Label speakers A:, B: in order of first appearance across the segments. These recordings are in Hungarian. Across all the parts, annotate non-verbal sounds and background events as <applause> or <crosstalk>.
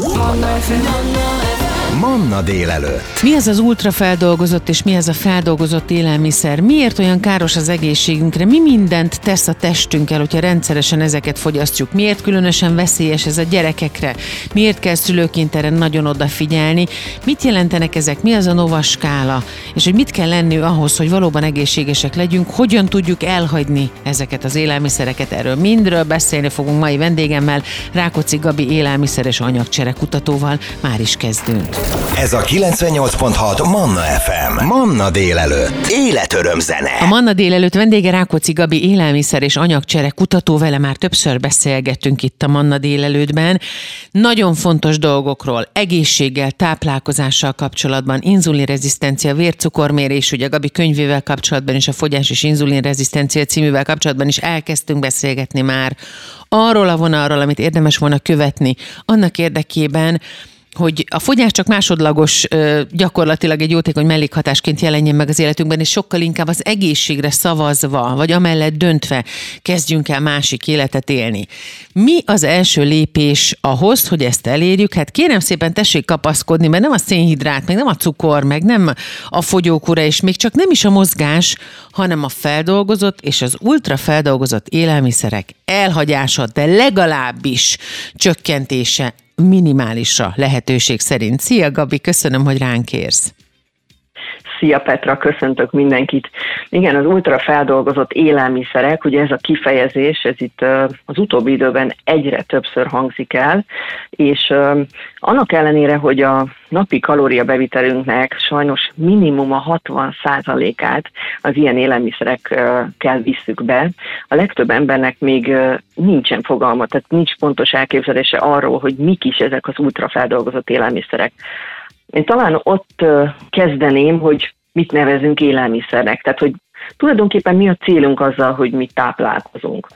A: Mon rêve, mon rêve. Manna délelőtt.
B: Mi az az ultrafeldolgozott és mi az a feldolgozott élelmiszer? Miért olyan káros az egészségünkre? Mi mindent tesz a testünkkel, hogyha rendszeresen ezeket fogyasztjuk? Miért különösen veszélyes ez a gyerekekre? Miért kell szülőként erre nagyon odafigyelni? Mit jelentenek ezek? Mi az a nova skála? És hogy mit kell lenni ahhoz, hogy valóban egészségesek legyünk? Hogyan tudjuk elhagyni ezeket az élelmiszereket? Erről mindről beszélni fogunk mai vendégemmel, Rákóczi Gabi élelmiszer és anyagcsere kutatóval. Már is kezdünk.
A: Ez a 98.6 Manna FM. Manna délelőtt. Életöröm zene.
B: A Manna délelőtt vendége Rákóczi Gabi élelmiszer és anyagcsere kutató, vele már többször beszélgettünk itt a Manna délelőttben. Nagyon fontos dolgokról, egészséggel, táplálkozással kapcsolatban, inzulinrezisztencia, vércukormérés, ugye Gabi könyvével kapcsolatban és a fogyás és inzulinrezisztencia cíművel kapcsolatban is elkezdtünk beszélgetni már arról a vonalról, amit érdemes volna követni, annak érdekében, hogy a fogyás csak másodlagos, gyakorlatilag egy jótékony mellékhatásként jelenjen meg az életünkben, és sokkal inkább az egészségre szavazva, vagy amellett döntve kezdjünk el másik életet élni. Mi az első lépés ahhoz, hogy ezt elérjük? Hát kérem szépen tessék kapaszkodni, mert nem a szénhidrát, meg nem a cukor, meg nem a fogyókúra, és még csak nem is a mozgás, hanem a feldolgozott és az ultrafeldolgozott élelmiszerek elhagyása, de legalábbis csökkentése minimálisra lehetőség szerint. Szia Gabi, köszönöm, hogy ránk érsz.
C: Szia Petra, köszöntök mindenkit. Igen, az ultra feldolgozott élelmiszerek, ugye ez a kifejezés, ez itt az utóbbi időben egyre többször hangzik el, és annak ellenére, hogy a napi kalóriabevitelünknek sajnos minimum a 60%-át az ilyen élelmiszerekkel visszük be, a legtöbb embernek még nincsen fogalma, tehát nincs pontos elképzelése arról, hogy mik is ezek az ultrafeldolgozott élelmiszerek. Én talán ott kezdeném, hogy mit nevezünk élelmiszernek, tehát hogy tulajdonképpen mi a célunk azzal, hogy mi táplálkozunk.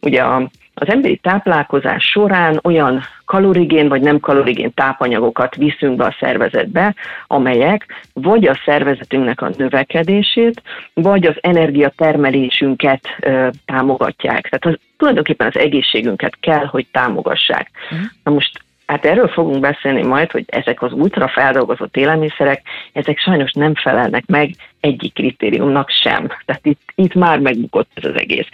C: Ugye a, az emberi táplálkozás során olyan kalorigén vagy nem kalorigén tápanyagokat viszünk be a szervezetbe, amelyek vagy a szervezetünknek a növekedését, vagy az energiatermelésünket ö, támogatják. Tehát az, tulajdonképpen az egészségünket kell, hogy támogassák. Uh-huh. Na most Hát erről fogunk beszélni majd, hogy ezek az ultra feldolgozott élelmiszerek, ezek sajnos nem felelnek meg egyik kritériumnak sem. Tehát itt, itt már megbukott ez az egész.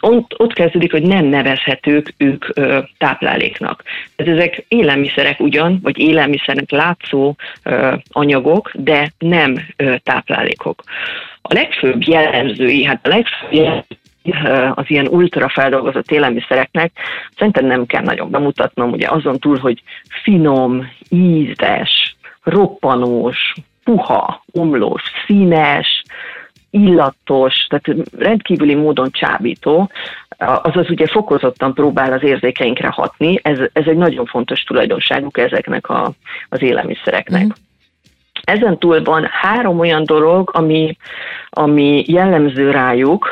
C: Ott, ott kezdődik, hogy nem nevezhetők ők ö, tápláléknak. Tehát ezek élelmiszerek ugyan, vagy élelmiszernek látszó ö, anyagok, de nem ö, táplálékok. A legfőbb jellemzői, hát a legfőbb jellemzői az ilyen ultra feldolgozott élelmiszereknek szerintem nem kell nagyon bemutatnom, ugye azon túl, hogy finom, ízes, roppanós, puha, omlós, színes, illatos, tehát rendkívüli módon csábító, azaz ugye fokozottan próbál az érzékeinkre hatni, ez, ez egy nagyon fontos tulajdonságuk ezeknek a, az élelmiszereknek. Mm. Ezen túl van három olyan dolog, ami, ami jellemző rájuk.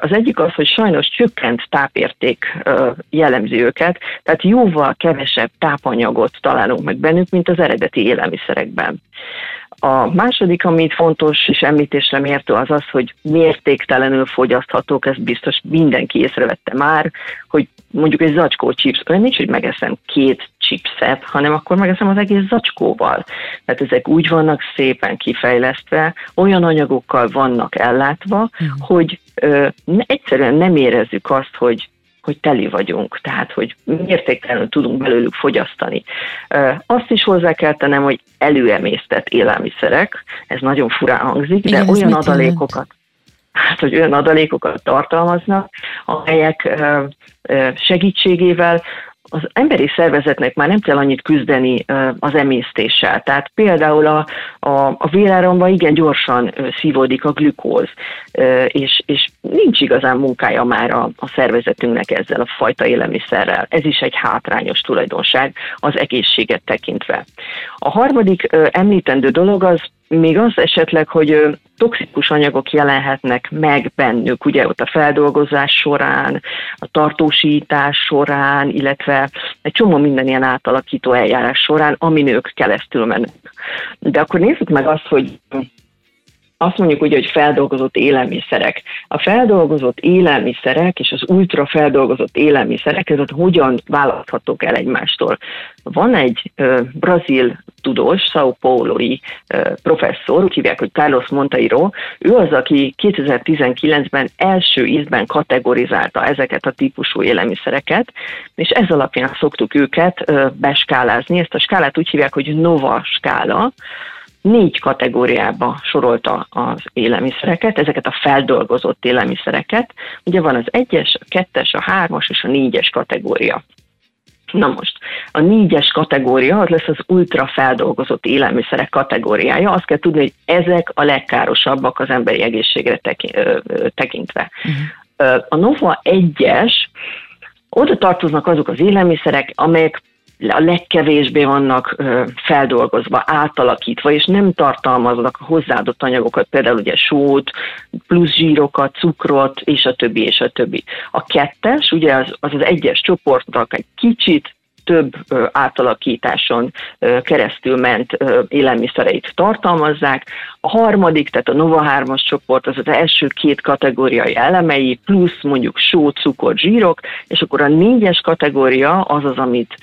C: Az egyik az, hogy sajnos csökkent tápérték jellemzi őket, tehát jóval kevesebb tápanyagot találunk meg bennük, mint az eredeti élelmiszerekben. A második, amit fontos és említésre mértő, az az, hogy mértéktelenül fogyaszthatók, ezt biztos mindenki észrevette már, hogy mondjuk egy zacskó chips, olyan nincs, hogy megeszem két chipset, hanem akkor megeszem az egész zacskóval. Tehát ezek úgy vannak szépen kifejlesztve, olyan anyagokkal vannak ellátva, mm. hogy ö, egyszerűen nem érezzük azt, hogy hogy teli vagyunk, tehát hogy mértéktelenül tudunk belőlük fogyasztani. Azt is hozzá kell tennem, hogy előemésztett élelmiszerek, ez nagyon furán hangzik, de Igen, olyan adalékokat, hát, hogy olyan adalékokat tartalmaznak, amelyek segítségével az emberi szervezetnek már nem kell annyit küzdeni az emésztéssel. Tehát például a, a, a véráromban igen gyorsan szívódik a glükóz, és, és nincs igazán munkája már a, a szervezetünknek ezzel a fajta élelmiszerrel. Ez is egy hátrányos tulajdonság az egészséget tekintve. A harmadik említendő dolog az még az esetleg, hogy toxikus anyagok jelenhetnek meg bennük, ugye ott a feldolgozás során, a tartósítás során, illetve egy csomó minden ilyen átalakító eljárás során, amin ők keresztül mennek. De akkor nézzük meg azt, hogy azt mondjuk ugye, hogy feldolgozott élelmiszerek. A feldolgozott élelmiszerek és az ultra feldolgozott élelmiszerek, ezek hogyan választhatók el egymástól? Van egy ö, brazil tudós, Sao Paulo-i professzor, úgy hívják, hogy Carlos Monteiro, ő az, aki 2019-ben első ízben kategorizálta ezeket a típusú élelmiszereket, és ez alapján szoktuk őket ö, beskálázni. Ezt a skálát úgy hívják, hogy Nova skála, négy kategóriába sorolta az élelmiszereket, ezeket a feldolgozott élelmiszereket. Ugye van az egyes, a kettes, a hármas és a négyes kategória. Na most, a négyes kategória az lesz az ultra feldolgozott élelmiszerek kategóriája. Azt kell tudni, hogy ezek a legkárosabbak az emberi egészségre tekintve. Uh-huh. A Nova 1-es, oda tartoznak azok az élelmiszerek, amelyek a legkevésbé vannak feldolgozva, átalakítva, és nem tartalmaznak hozzáadott anyagokat, például ugye sót, plusz zsírokat, cukrot, és a többi, és a többi. A kettes, ugye az az, az egyes csoportnak egy kicsit több átalakításon keresztül ment élelmiszereit tartalmazzák. A harmadik, tehát a Nova 3-as csoport, az az első két kategóriai elemei, plusz mondjuk só, cukor, zsírok, és akkor a négyes kategória az az, amit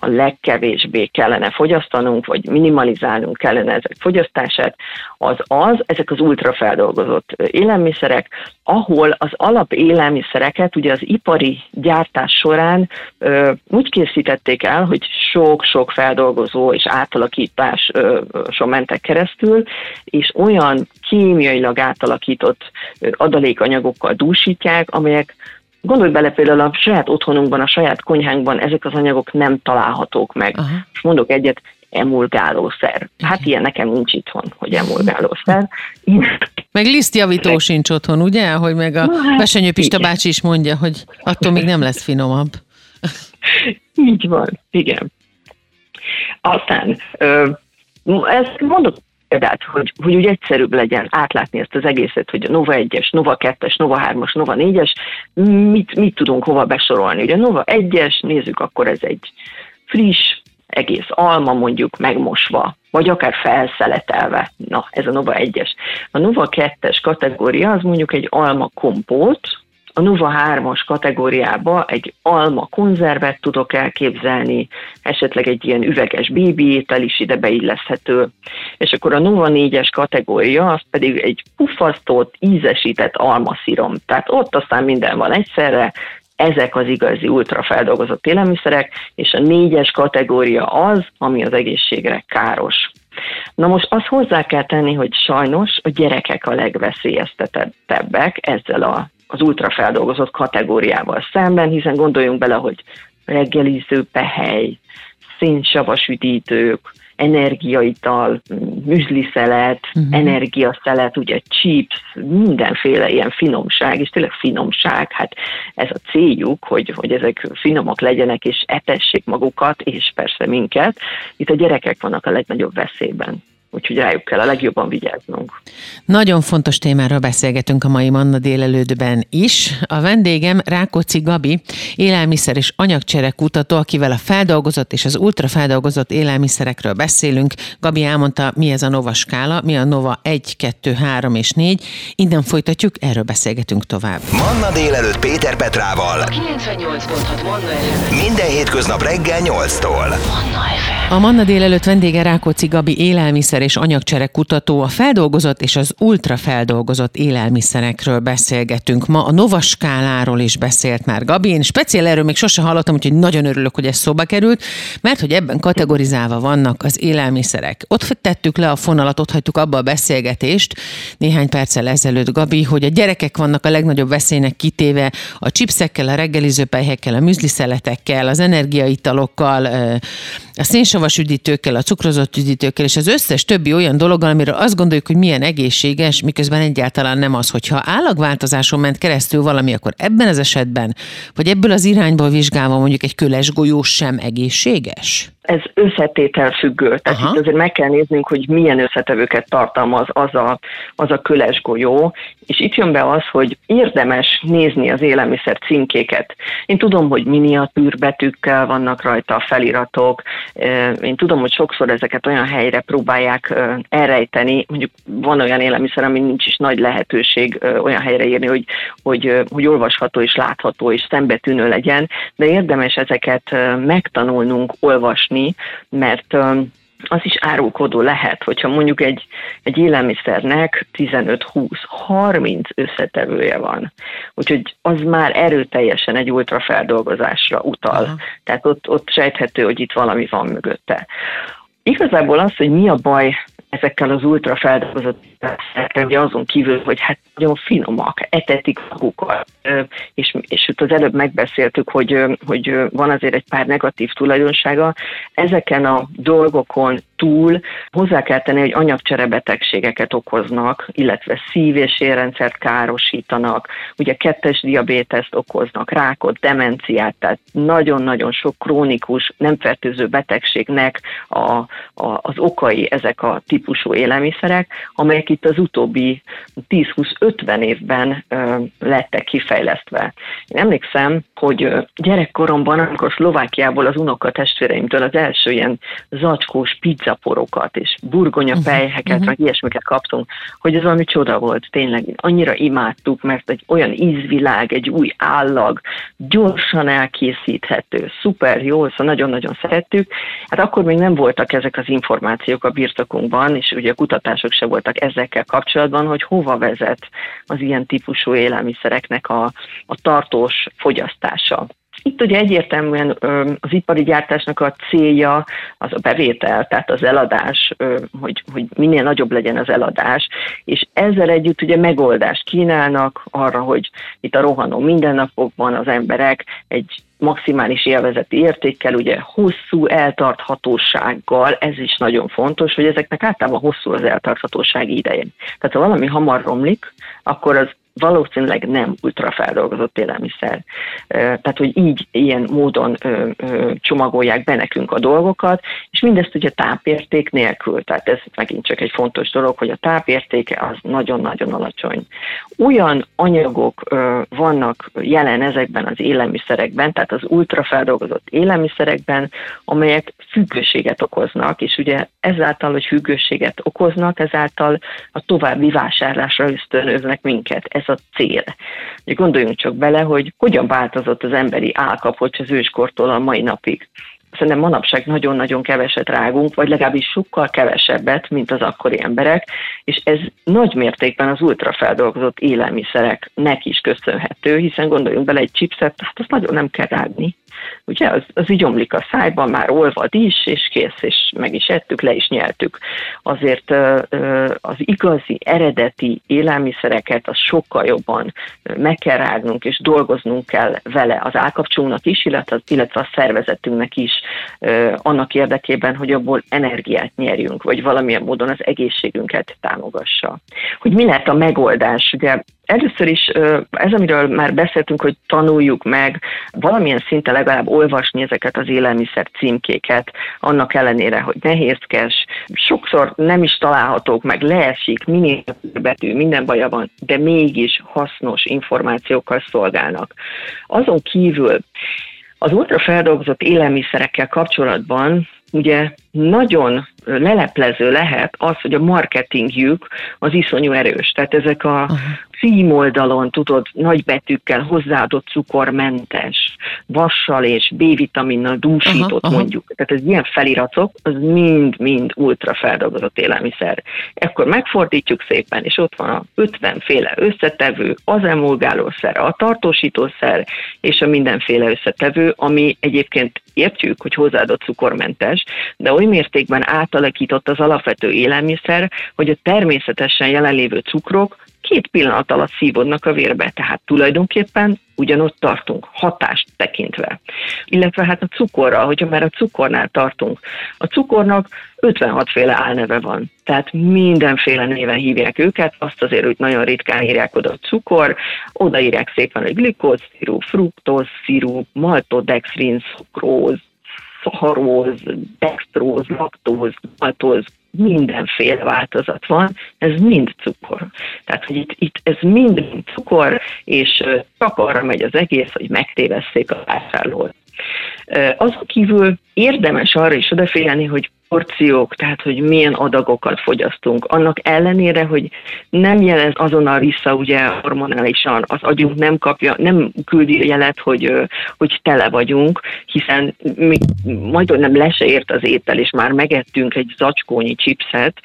C: a legkevésbé kellene fogyasztanunk, vagy minimalizálnunk kellene ezek fogyasztását, az az, ezek az ultrafeldolgozott élelmiszerek, ahol az alap élelmiszereket ugye az ipari gyártás során ö, úgy készítették el, hogy sok-sok feldolgozó és átalakításon mentek keresztül, és olyan kémiailag átalakított adalékanyagokkal dúsítják, amelyek Gondolj bele például a saját otthonunkban, a saját konyhánkban ezek az anyagok nem találhatók meg. Aha. És mondok egyet, emulgálószer. Hát ilyen nekem nincs itthon, hogy <laughs> emulgálószer.
B: Meg lisztjavító sincs otthon, ugye? Hogy meg a hát, Besenyő Pista igen. bácsi is mondja, hogy attól még nem lesz finomabb.
C: Így van, igen. Aztán, ezt mondok példát, hogy, hogy úgy egyszerűbb legyen átlátni ezt az egészet, hogy a Nova 1-es, Nova 2-es, Nova 3-as, Nova 4-es, mit, mit tudunk hova besorolni. Ugye Nova 1-es, nézzük, akkor ez egy friss, egész alma mondjuk megmosva, vagy akár felszeletelve. Na, ez a Nova 1-es. A Nova 2-es kategória az mondjuk egy alma kompót, a Nova 3-as kategóriába egy alma konzervet tudok elképzelni, esetleg egy ilyen üveges bébi étel is ide beilleszthető, és akkor a Nova 4-es kategória az pedig egy puffasztott, ízesített almaszírom. Tehát ott aztán minden van egyszerre, ezek az igazi ultrafeldolgozott élelmiszerek, és a négyes kategória az, ami az egészségre káros. Na most azt hozzá kell tenni, hogy sajnos a gyerekek a legveszélyeztetettebbek ezzel a az ultrafeldolgozott kategóriával szemben, hiszen gondoljunk bele, hogy reggeliző pehely, szénsavas üdítők, energiaital, műzliszelet, uh-huh. energiaszelet, ugye chips, mindenféle ilyen finomság, és tényleg finomság, hát ez a céljuk, hogy, hogy ezek finomak legyenek, és etessék magukat, és persze minket. Itt a gyerekek vannak a legnagyobb veszélyben úgyhogy rájuk kell a legjobban vigyáznunk.
B: Nagyon fontos témáról beszélgetünk a mai Manna délelődben is. A vendégem Rákóczi Gabi, élelmiszer és anyagcsere kutató, akivel a feldolgozott és az ultrafeldolgozott élelmiszerekről beszélünk. Gabi elmondta, mi ez a Nova skála, mi a Nova 1, 2, 3 és 4. Innen folytatjuk, erről beszélgetünk tovább.
A: Manna délelőtt Péter Petrával. 98.6 Manna Minden hétköznap reggel 8-tól. Manna
B: A Manna délelőtt vendége Rákóczi Gabi élelmiszer és anyagcsere kutató, a feldolgozott és az ultrafeldolgozott élelmiszerekről beszélgetünk. Ma a Nova skáláról is beszélt már Gabi. Én speciál erről még sose hallottam, úgyhogy nagyon örülök, hogy ez szóba került, mert hogy ebben kategorizálva vannak az élelmiszerek. Ott tettük le a fonalat, ott hagytuk abba a beszélgetést néhány perccel ezelőtt, Gabi, hogy a gyerekek vannak a legnagyobb veszélynek kitéve a chipsekkel, a reggelizőpelyhekkel, a műzliszeletekkel, az energiaitalokkal, a szénsavas üdítőkkel, a cukrozott üdítőkkel, és az összes többi olyan dologgal, amiről azt gondoljuk, hogy milyen egészséges, miközben egyáltalán nem az, hogyha állagváltozáson ment keresztül valami, akkor ebben az esetben, vagy ebből az irányból vizsgálva mondjuk egy köles golyó sem egészséges?
C: Ez összetétel függő, tehát Aha. itt azért meg kell néznünk, hogy milyen összetevőket tartalmaz az a, az a köles golyó, és itt jön be az, hogy érdemes nézni az élelmiszer címkéket. Én tudom, hogy miniatűrbetűkkel vannak rajta a feliratok, én tudom, hogy sokszor ezeket olyan helyre próbálják elrejteni, mondjuk van olyan élelmiszer, ami nincs is nagy lehetőség olyan helyre írni, hogy, hogy, hogy olvasható és látható és szembetűnő legyen, de érdemes ezeket megtanulnunk olvasni, mert az is árulkodó lehet, hogyha mondjuk egy, egy élelmiszernek 15-20-30 összetevője van. Úgyhogy az már erőteljesen egy ultrafeldolgozásra utal. Aha. Tehát ott, ott sejthető, hogy itt valami van mögötte. Igazából az, hogy mi a baj ezekkel az ultrafeldolgozott szerekkel, ugye azon kívül, hogy hát nagyon finomak, etetik magukat, és, és itt az előbb megbeszéltük, hogy, hogy van azért egy pár negatív tulajdonsága. Ezeken a dolgokon túl hozzá kell tenni, hogy anyagcserebetegségeket okoznak, illetve szív- és érrendszert károsítanak, ugye kettes diabéteszt okoznak, rákot, demenciát, tehát nagyon-nagyon sok krónikus, nem fertőző betegségnek a, a, az okai ezek a típusú élelmiszerek, amelyek itt az utóbbi 10-20-50 évben ö, lettek kifejlesztve. Én emlékszem, hogy gyerekkoromban, amikor Szlovákiából az unokatestvéreimtől az első ilyen zacskós pizzaporokat és burgonya pejheket, uh-huh. meg ilyesmiket kaptunk, hogy ez valami csoda volt, tényleg. Annyira imádtuk, mert egy olyan ízvilág, egy új állag, gyorsan elkészíthető, szuper jó, szóval nagyon-nagyon szerettük. Hát akkor még nem voltak ezek az információk a birtokunkban, és ugye a kutatások se voltak ezekkel kapcsolatban, hogy hova vezet az ilyen típusú élelmiszereknek a, a tartós fogyasztása. Itt ugye egyértelműen az ipari gyártásnak a célja az a bevétel, tehát az eladás, hogy, hogy minél nagyobb legyen az eladás, és ezzel együtt ugye megoldást kínálnak arra, hogy itt a rohanó mindennapokban az emberek egy maximális élvezeti értékkel, ugye hosszú eltarthatósággal, ez is nagyon fontos, hogy ezeknek általában hosszú az eltarthatósági ideje. Tehát ha valami hamar romlik, akkor az valószínűleg nem ultrafeldolgozott élelmiszer. Tehát, hogy így, ilyen módon csomagolják be nekünk a dolgokat, és mindezt ugye tápérték nélkül. Tehát ez megint csak egy fontos dolog, hogy a tápértéke az nagyon-nagyon alacsony. Olyan anyagok vannak jelen ezekben az élelmiszerekben, tehát az ultrafeldolgozott élelmiszerekben, amelyek függőséget okoznak, és ugye ezáltal, hogy függőséget okoznak, ezáltal a további vásárlásra ösztönöznek minket. Ez a cél. Ugye gondoljunk csak bele, hogy hogyan változott az emberi állkapocs az őskortól a mai napig szerintem manapság nagyon-nagyon keveset rágunk, vagy legalábbis sokkal kevesebbet, mint az akkori emberek, és ez nagy mértékben az ultrafeldolgozott élelmiszereknek is köszönhető, hiszen gondoljunk bele egy chipset, hát azt nagyon nem kell rágni ugye az, az így omlik a szájban, már olvad is, és kész, és meg is ettük, le is nyeltük. Azért az igazi, eredeti élelmiszereket az sokkal jobban meg kell rágnunk, és dolgoznunk kell vele az állkapcsolónak is, illetve a szervezetünknek is, annak érdekében, hogy abból energiát nyerjünk, vagy valamilyen módon az egészségünket támogassa. Hogy mi lehet a megoldás? Ugye Először is ez, amiről már beszéltünk, hogy tanuljuk meg valamilyen szinten legalább olvasni ezeket az élelmiszer címkéket, annak ellenére, hogy nehézkes, sokszor nem is találhatók meg, leesik, minél betű, minden baja van, de mégis hasznos információkkal szolgálnak. Azon kívül az ultrafeldolgozott élelmiszerekkel kapcsolatban ugye nagyon leleplező lehet az, hogy a marketingjük az iszonyú erős. Tehát ezek a címoldalon, tudod, nagy betűkkel hozzáadott cukormentes, vassal és B-vitaminnal dúsított aha, mondjuk. Aha. Tehát ez ilyen feliratok, az mind-mind ultra feldolgozott élelmiszer. Ekkor megfordítjuk szépen, és ott van a 50 féle összetevő, az emulgálószer, a tartósítószer, és a mindenféle összetevő, ami egyébként értjük, hogy hozzáadott cukormentes, de oly mértékben átalakított az alapvető élelmiszer, hogy a természetesen jelenlévő cukrok két pillanat alatt szívódnak a vérbe, tehát tulajdonképpen ugyanott tartunk, hatást tekintve. Illetve hát a cukorra, hogyha már a cukornál tartunk. A cukornak 56 féle álneve van, tehát mindenféle néven hívják őket, azt azért, hogy nagyon ritkán írják oda a cukor, odaírják szépen, hogy glükózszirup, fruktózszirup, maltodextrin, szukróz, szaharóz, dextróz, laktóz, maltóz, mindenféle változat van, ez mind cukor. Tehát, hogy itt, itt ez mind cukor, és csak arra megy az egész, hogy megtévesszék a vásárlót. Azon kívül érdemes arra is odafigyelni, hogy porciók, tehát hogy milyen adagokat fogyasztunk. Annak ellenére, hogy nem jelez azonnal vissza ugye hormonálisan, az agyunk nem kapja, nem küldi jelet, hogy, hogy tele vagyunk, hiszen mi majd nem le ért az étel, és már megettünk egy zacskónyi chipset,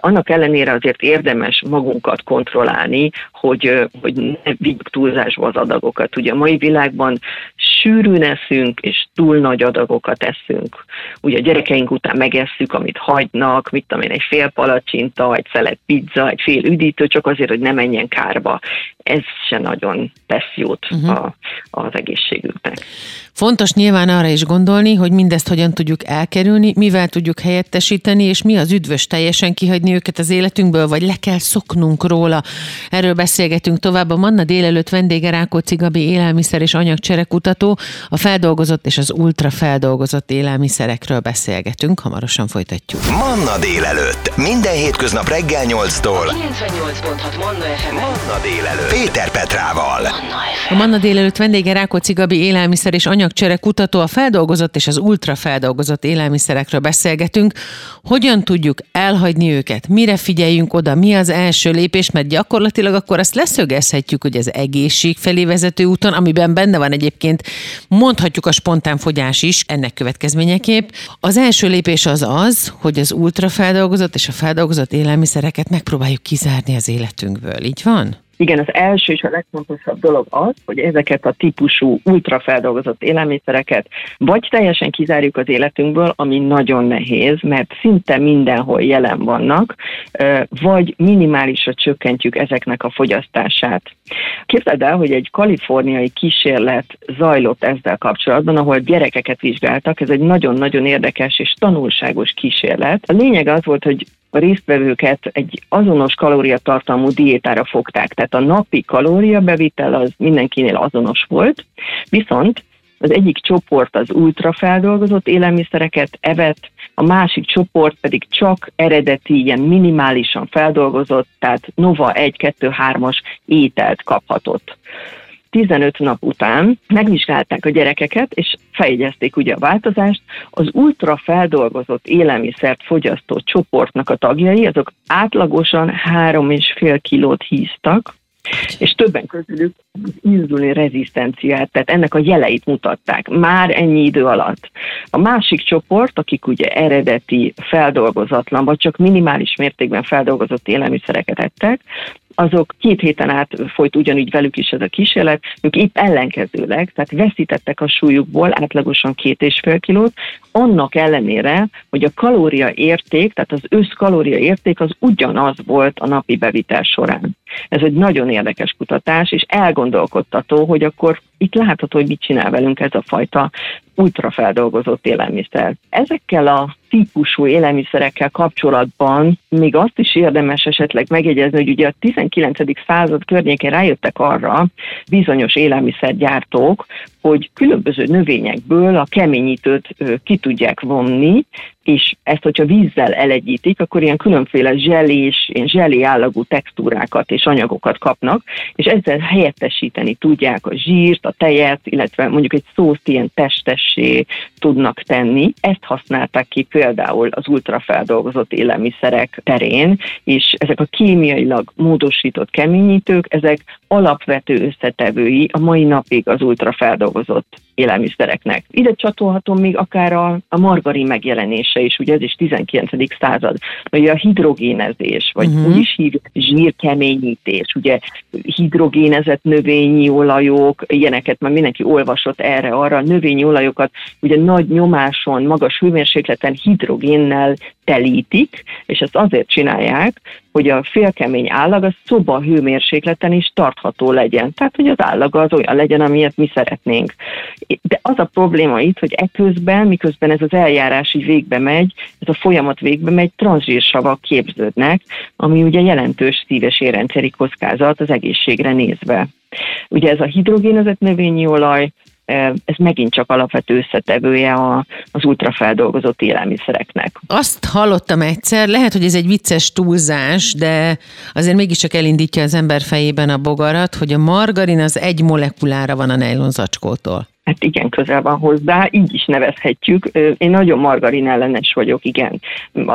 C: annak ellenére azért érdemes magunkat kontrollálni, hogy, hogy ne vigyük túlzásba az adagokat. Ugye a mai világban sűrűn eszünk, és túl nagy adagokat eszünk. Ugye a gyerekeink után megesszük, amit hagynak, mit tudom én, egy fél palacsinta, egy szelet pizza, egy fél üdítő, csak azért, hogy ne menjen kárba. Ez se nagyon tesz jót uh-huh. a, az egészségünknek.
B: Fontos nyilván arra is gondolni, hogy mindezt hogyan tudjuk elkerülni, mivel tudjuk helyettesíteni, és mi az üdvös teljesen kihagyni őket az életünkből, vagy le kell szoknunk róla. Erről beszélgetünk tovább. A Manna délelőtt vendége Rákóczi Gabi élelmiszer és anyagcserekutató, a feldolgozott és az ultra feldolgozott élelmiszerekről beszélgetünk. Hamarosan folytatjuk.
A: Manna délelőtt. Minden hétköznap reggel 8-tól. 98.6 Manna FM. Manna délelőtt. Péter Petrával.
B: A Manna délelőtt vendége Rákóczi Gabi élelmiszer és anyagcsere kutató, a feldolgozott és az ultra feldolgozott élelmiszerekről beszélgetünk. Hogyan tudjuk elhagyni őket? Mire figyeljünk oda? Mi az első lépés? Mert gyakorlatilag akkor azt leszögezhetjük, hogy az egészség felé vezető úton, amiben benne van egyébként mondhatjuk a spontán fogyás is ennek következményeképp. Az első lépés az az, hogy az ultrafeldolgozott és a feldolgozott élelmiszereket megpróbáljuk kizárni az életünkből. Így van?
C: Igen, az első és a legfontosabb dolog az, hogy ezeket a típusú ultrafeldolgozott élelmiszereket vagy teljesen kizárjuk az életünkből, ami nagyon nehéz, mert szinte mindenhol jelen vannak, vagy minimálisra csökkentjük ezeknek a fogyasztását. Képzeld el, hogy egy kaliforniai kísérlet zajlott ezzel kapcsolatban, ahol gyerekeket vizsgáltak, ez egy nagyon-nagyon érdekes és tanulságos kísérlet. A lényeg az volt, hogy a résztvevőket egy azonos kalóriatartalmú diétára fogták, tehát a napi kalóriabevitel az mindenkinél azonos volt, viszont az egyik csoport az ultrafeldolgozott élelmiszereket evett, a másik csoport pedig csak eredeti, ilyen minimálisan feldolgozott, tehát Nova 1-2-3-as ételt kaphatott. 15 nap után megvizsgálták a gyerekeket, és fejegyezték ugye a változást. Az ultra feldolgozott élelmiszert fogyasztó csoportnak a tagjai, azok átlagosan 3,5 kilót híztak, és többen közülük inzulin rezisztenciát, tehát ennek a jeleit mutatták már ennyi idő alatt. A másik csoport, akik ugye eredeti, feldolgozatlan, vagy csak minimális mértékben feldolgozott élelmiszereket ettek, azok két héten át folyt ugyanígy velük is ez a kísérlet, ők épp ellenkezőleg, tehát veszítettek a súlyukból átlagosan két és fél kilót, annak ellenére, hogy a kalória érték, tehát az összkalória érték az ugyanaz volt a napi bevitel során. Ez egy nagyon érdekes kutatás, és elgondolkodtató, hogy akkor itt látható, hogy mit csinál velünk ez a fajta ultrafeldolgozott élelmiszer. Ezekkel a típusú élelmiszerekkel kapcsolatban még azt is érdemes esetleg megjegyezni, hogy ugye a 19. század környékén rájöttek arra bizonyos élelmiszergyártók, hogy különböző növényekből a keményítőt ki tudják vonni, és ezt, hogyha vízzel elegyítik, akkor ilyen különféle zselés, ilyen zselé állagú textúrákat és anyagokat kapnak, és ezzel helyettesíteni tudják a zsírt, a tejet, illetve mondjuk egy szószt ilyen testessé tudnak tenni. Ezt használták ki például az ultrafeldolgozott élelmiszerek terén, és ezek a kémiailag módosított keményítők, ezek alapvető összetevői a mai napig az ultrafeldolgozott élelmiszereknek. Ide csatolhatom még akár a, a margarin megjelenése is, ugye ez is 19. század, vagy a hidrogénezés, vagy uh-huh. úgy is hív zsírkeményítés, ugye hidrogénezett növényi olajok, ilyeneket már mindenki olvasott erre-arra, a növényi olajokat ugye nagy nyomáson, magas hőmérsékleten hidrogénnel telítik, és ezt azért csinálják, hogy a félkemény állag a szoba hőmérsékleten is tartható legyen. Tehát, hogy az állaga az olyan legyen, amilyet mi szeretnénk. De az a probléma itt, hogy eközben, miközben ez az eljárás így végbe megy, ez a folyamat végbe megy, transzsírsavak képződnek, ami ugye jelentős szíves érrendszeri kockázat az egészségre nézve. Ugye ez a hidrogénezett növényi olaj, ez megint csak alapvető összetevője az ultrafeldolgozott élelmiszereknek.
B: Azt hallottam egyszer, lehet, hogy ez egy vicces túlzás, de azért mégiscsak elindítja az ember fejében a bogarat, hogy a margarin az egy molekulára van a nejlon zacskótól
C: hát igen, közel van hozzá, így is nevezhetjük. Én nagyon margarin ellenes vagyok, igen.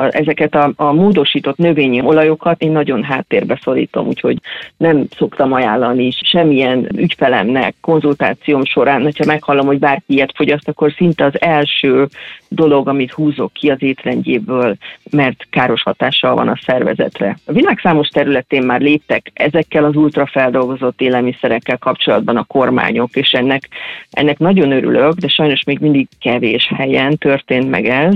C: Ezeket a, a módosított növényi olajokat én nagyon háttérbe szorítom, úgyhogy nem szoktam ajánlani semmilyen ügyfelemnek konzultációm során, hogyha meghallom, hogy bárki ilyet fogyaszt, akkor szinte az első dolog, amit húzok ki az étrendjéből, mert káros hatással van a szervezetre. A világ számos területén már léptek ezekkel az ultrafeldolgozott élelmiszerekkel kapcsolatban a kormányok, és ennek, ennek nagyon örülök, de sajnos még mindig kevés helyen történt meg ez.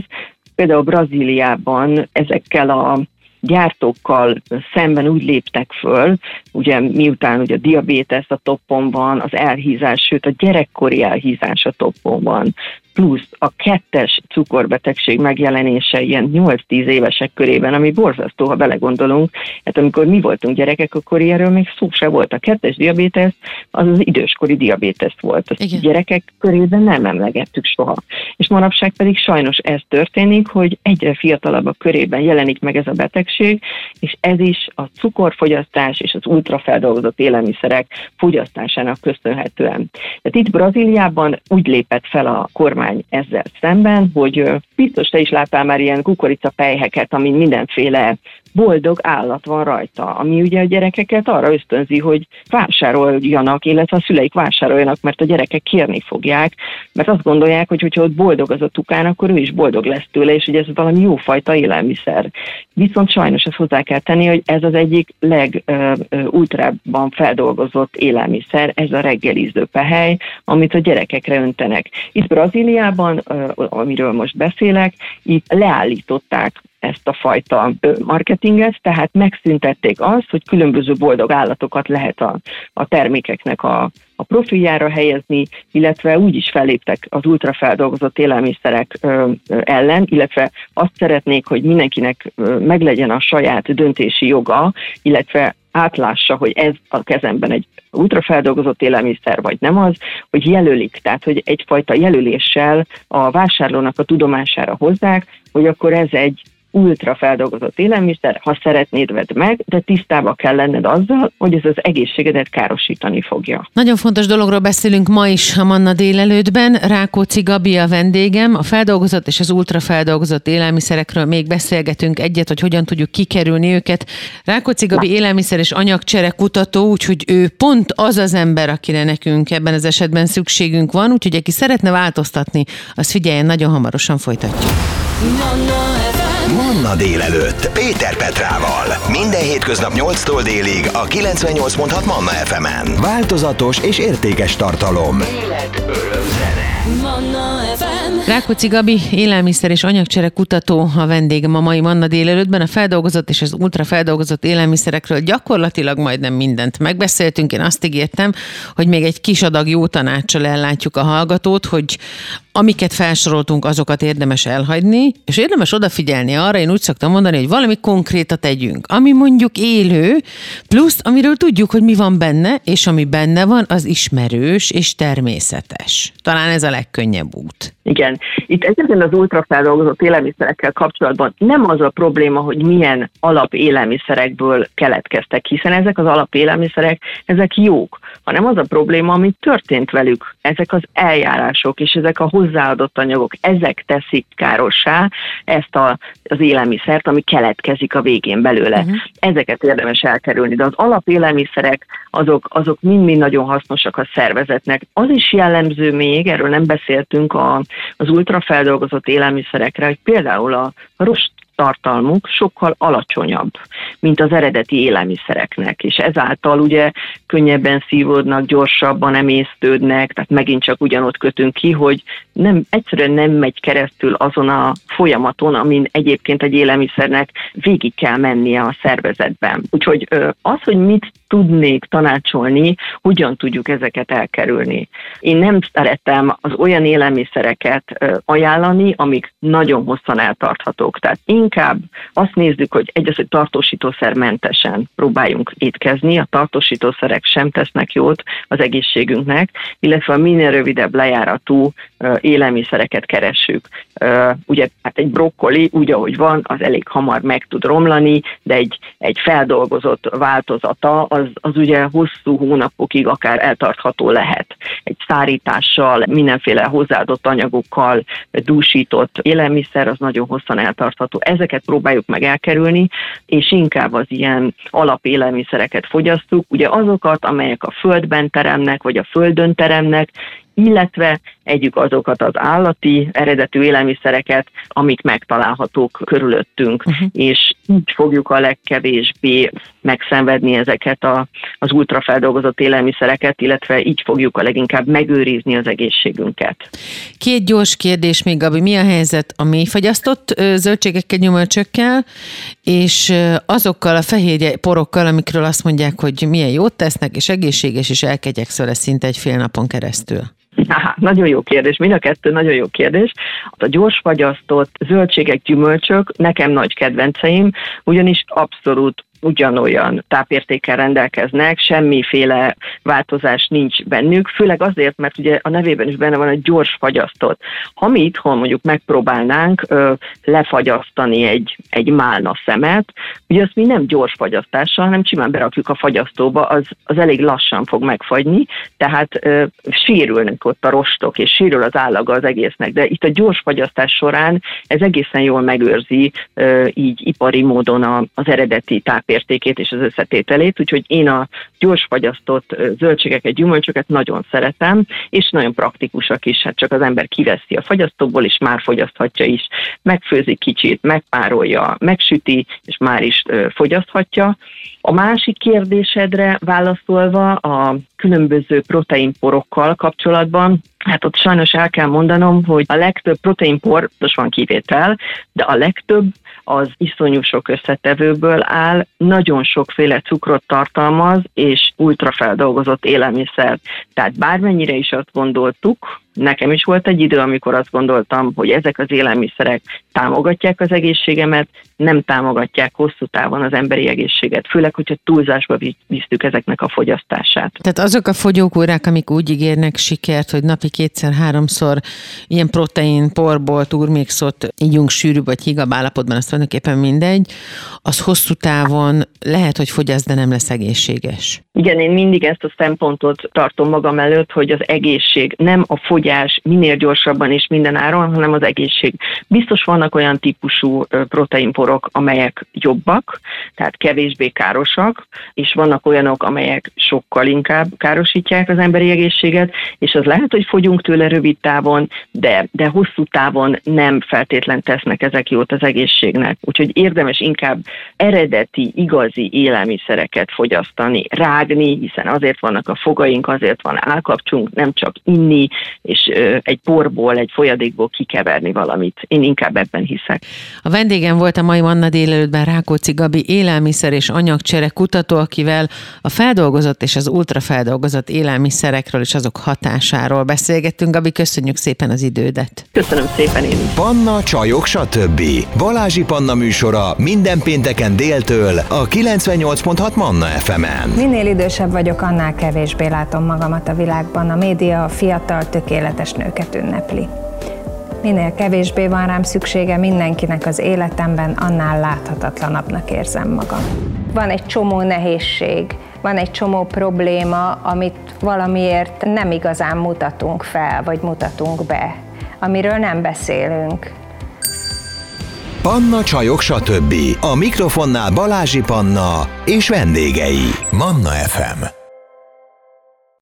C: Például Brazíliában ezekkel a gyártókkal szemben úgy léptek föl, ugye miután ugye a diabétesz a toppon van, az elhízás, sőt a gyerekkori elhízás a toppon van, plusz a kettes cukorbetegség megjelenése ilyen 8-10 évesek körében, ami borzasztó, ha belegondolunk. Hát amikor mi voltunk gyerekek, akkor ilyenről még szó se volt. A kettes diabétesz az az időskori diabétesz volt. A gyerekek körében nem emlegettük soha. És manapság pedig sajnos ez történik, hogy egyre fiatalabbak körében jelenik meg ez a betegség, és ez is a cukorfogyasztás és az ultrafeldolgozott élelmiszerek fogyasztásának köszönhetően. Tehát itt Brazíliában úgy lépett fel a kormány ezzel szemben, hogy biztos te is láttál már ilyen kukoricapejheket, amin mindenféle boldog állat van rajta, ami ugye a gyerekeket arra ösztönzi, hogy vásároljanak, illetve a szüleik vásároljanak, mert a gyerekek kérni fogják, mert azt gondolják, hogy hogyha ott boldog az a tukán, akkor ő is boldog lesz tőle, és hogy ez valami jófajta élelmiszer. Viszont sajnos ezt hozzá kell tenni, hogy ez az egyik legultrábban feldolgozott élelmiszer, ez a reggeliző pehely, amit a gyerekekre öntenek. Itt Brazíliában, amiről most beszélek, itt leállították ezt a fajta marketinget, tehát megszüntették azt, hogy különböző boldog állatokat lehet a, a termékeknek a, a profiljára helyezni, illetve úgy is felléptek az ultrafeldolgozott élelmiszerek ö, ellen, illetve azt szeretnék, hogy mindenkinek ö, meglegyen a saját döntési joga, illetve átlássa, hogy ez a kezemben egy ultrafeldolgozott élelmiszer, vagy nem az, hogy jelölik, tehát hogy egyfajta jelöléssel a vásárlónak a tudomására hozzák, hogy akkor ez egy ultra feldolgozott élelmiszer, ha szeretnéd, vedd meg, de tisztába kell lenned azzal, hogy ez az egészségedet károsítani fogja.
B: Nagyon fontos dologról beszélünk ma is a Manna délelőttben. Rákóczi Gabi a vendégem. A feldolgozott és az ultra feldolgozott élelmiszerekről még beszélgetünk egyet, hogy hogyan tudjuk kikerülni őket. Rákóczi Gabi Na. élelmiszer és anyagcsere kutató, úgyhogy ő pont az az ember, akire nekünk ebben az esetben szükségünk van, úgyhogy aki szeretne változtatni, az figyeljen, nagyon hamarosan folytatjuk.
A: Manna délelőtt Péter Petrával. Minden hétköznap 8-tól délig a 98.6 Manna FM-en. Változatos és értékes tartalom. Élet, öröm,
B: Manna FM. Rákóczi Gabi, élelmiszer és anyagcsere kutató a vendégem a mai Manna délelőttben. A feldolgozott és az ultrafeldolgozott élelmiszerekről gyakorlatilag majdnem mindent megbeszéltünk. Én azt ígértem, hogy még egy kis adag jó tanácssal ellátjuk a hallgatót, hogy amiket felsoroltunk, azokat érdemes elhagyni, és érdemes odafigyelni arra, én úgy szoktam mondani, hogy valami konkrétat tegyünk, ami mondjuk élő, plusz amiről tudjuk, hogy mi van benne, és ami benne van, az ismerős és természetes. Talán ez a legkönnyebb út.
C: Igen. Itt egyébként az ultrafeldolgozott élelmiszerekkel kapcsolatban nem az a probléma, hogy milyen alapélelmiszerekből keletkeztek, hiszen ezek az alapélelmiszerek, ezek jók, hanem az a probléma, ami történt velük. Ezek az eljárások és ezek a hozzáadott anyagok, ezek teszik károssá ezt a, az élelmiszert, ami keletkezik a végén belőle. Uh-huh. Ezeket érdemes elkerülni, de az alapélelmiszerek azok, azok mind-mind nagyon hasznosak a szervezetnek. Az is jellemző még, erről nem beszéltünk a, az ultrafeldolgozott élelmiszerekre, hogy például a rost tartalmuk sokkal alacsonyabb, mint az eredeti élelmiszereknek, és ezáltal ugye könnyebben szívódnak, gyorsabban emésztődnek, tehát megint csak ugyanott kötünk ki, hogy nem, egyszerűen nem megy keresztül azon a folyamaton, amin egyébként egy élelmiszernek végig kell mennie a szervezetben. Úgyhogy az, hogy mit tudnék tanácsolni, hogyan tudjuk ezeket elkerülni. Én nem szeretem az olyan élelmiszereket ajánlani, amik nagyon hosszan eltarthatók. Tehát inkább azt nézzük, hogy egy az, hogy tartósítószermentesen próbáljunk étkezni, a tartósítószerek sem tesznek jót az egészségünknek, illetve a minél rövidebb lejáratú élelmiszereket keressük. Ugye hát egy brokkoli úgy, ahogy van, az elég hamar meg tud romlani, de egy, egy feldolgozott változata az, az ugye hosszú hónapokig akár eltartható lehet. Egy szárítással, mindenféle hozzáadott anyagokkal dúsított élelmiszer az nagyon hosszan eltartható. Ezeket próbáljuk meg elkerülni, és inkább az ilyen alapélelmiszereket fogyasztuk, ugye azokat, amelyek a földben teremnek, vagy a földön teremnek, illetve együk azokat az állati eredetű élelmiszereket, amik megtalálhatók körülöttünk, uh-huh. és így fogjuk a legkevésbé megszenvedni ezeket a, az ultrafeldolgozott élelmiszereket, illetve így fogjuk a leginkább megőrizni az egészségünket.
B: Két gyors kérdés még, Gabi, mi a helyzet a mélyfagyasztott zöldségekkel, gyümölcsökkel, és azokkal a fehérje porokkal, amikről azt mondják, hogy milyen jót tesznek, és egészséges, és elkegyekszöl szinte egy fél napon keresztül?
C: Aha, nagyon jó kérdés, mind a kettő nagyon jó kérdés. A gyorsfagyasztott zöldségek, gyümölcsök nekem nagy kedvenceim, ugyanis abszolút ugyanolyan tápértékkel rendelkeznek, semmiféle változás nincs bennük, főleg azért, mert ugye a nevében is benne van a gyors fagyasztott. Ha mi itthon mondjuk megpróbálnánk ö, lefagyasztani egy, egy málna szemet, ugye azt mi nem gyors fagyasztással, hanem simán berakjuk a fagyasztóba, az, az elég lassan fog megfagyni, tehát ö, sérülnek ott a rostok, és sérül az állaga az egésznek, de itt a gyors fagyasztás során ez egészen jól megőrzi ö, így ipari módon a, az eredeti tápértéket értékét és az összetételét, úgyhogy én a gyors fagyasztott zöldségeket, gyümölcsöket nagyon szeretem, és nagyon praktikusak is, hát csak az ember kiveszi a fagyasztóból, és már fogyaszthatja is. Megfőzi kicsit, megpárolja, megsüti, és már is fogyaszthatja. A másik kérdésedre válaszolva a különböző proteinporokkal kapcsolatban, hát ott sajnos el kell mondanom, hogy a legtöbb proteinpor, most van kivétel, de a legtöbb az iszonyú sok összetevőből áll, nagyon sokféle cukrot tartalmaz, és ultrafeldolgozott élelmiszer. Tehát bármennyire is azt gondoltuk, Nekem is volt egy idő, amikor azt gondoltam, hogy ezek az élelmiszerek támogatják az egészségemet, nem támogatják hosszú távon az emberi egészséget, főleg, hogyha túlzásba visztük ezeknek a fogyasztását.
B: Tehát azok a fogyókúrák, amik úgy ígérnek sikert, hogy napi kétszer-háromszor ilyen protein, porból, turmixot ígyunk sűrű vagy higab állapotban, azt tulajdonképpen mindegy, az hosszú távon lehet, hogy fogyaszt, de nem lesz egészséges.
C: Igen, én mindig ezt a szempontot tartom magam előtt, hogy az egészség nem a fogyás minél gyorsabban és minden áron, hanem az egészség. Biztos vannak olyan típusú proteinporok, amelyek jobbak, tehát kevésbé károsak, és vannak olyanok, amelyek sokkal inkább károsítják az emberi egészséget, és az lehet, hogy fogyunk tőle rövid távon, de, de hosszú távon nem feltétlen tesznek ezek jót az egészségnek. Úgyhogy érdemes inkább eredeti, igazi élelmiszereket fogyasztani, rágni, hiszen azért vannak a fogaink, azért van állkapcsunk, nem csak inni, és egy porból, egy folyadékból kikeverni valamit. Én inkább ebben hiszek.
B: A vendégem volt a mai Manna délelőttben Rákóczi Gabi élelmiszer és anyagcsere kutató, akivel a feldolgozott és az ultrafeldolgozott élelmiszerekről és azok hatásáról beszélgettünk. Gabi, köszönjük szépen az idődet.
C: Köszönöm szépen én is.
A: Panna, csajok, stb. Balázsi Panna műsora minden pénteken déltől a 98.6 Manna FM-en.
D: Minél idősebb vagyok, annál kevésbé látom magamat a világban. A média a fiatal, tökéletes nőket ünnepli. Minél kevésbé van rám szüksége mindenkinek az életemben, annál láthatatlanabbnak érzem magam. Van egy csomó nehézség, van egy csomó probléma, amit valamiért nem igazán mutatunk fel, vagy mutatunk be, amiről nem beszélünk.
A: Panna Csajok, stb. A mikrofonnál Balázsi Panna és vendégei. Manna FM.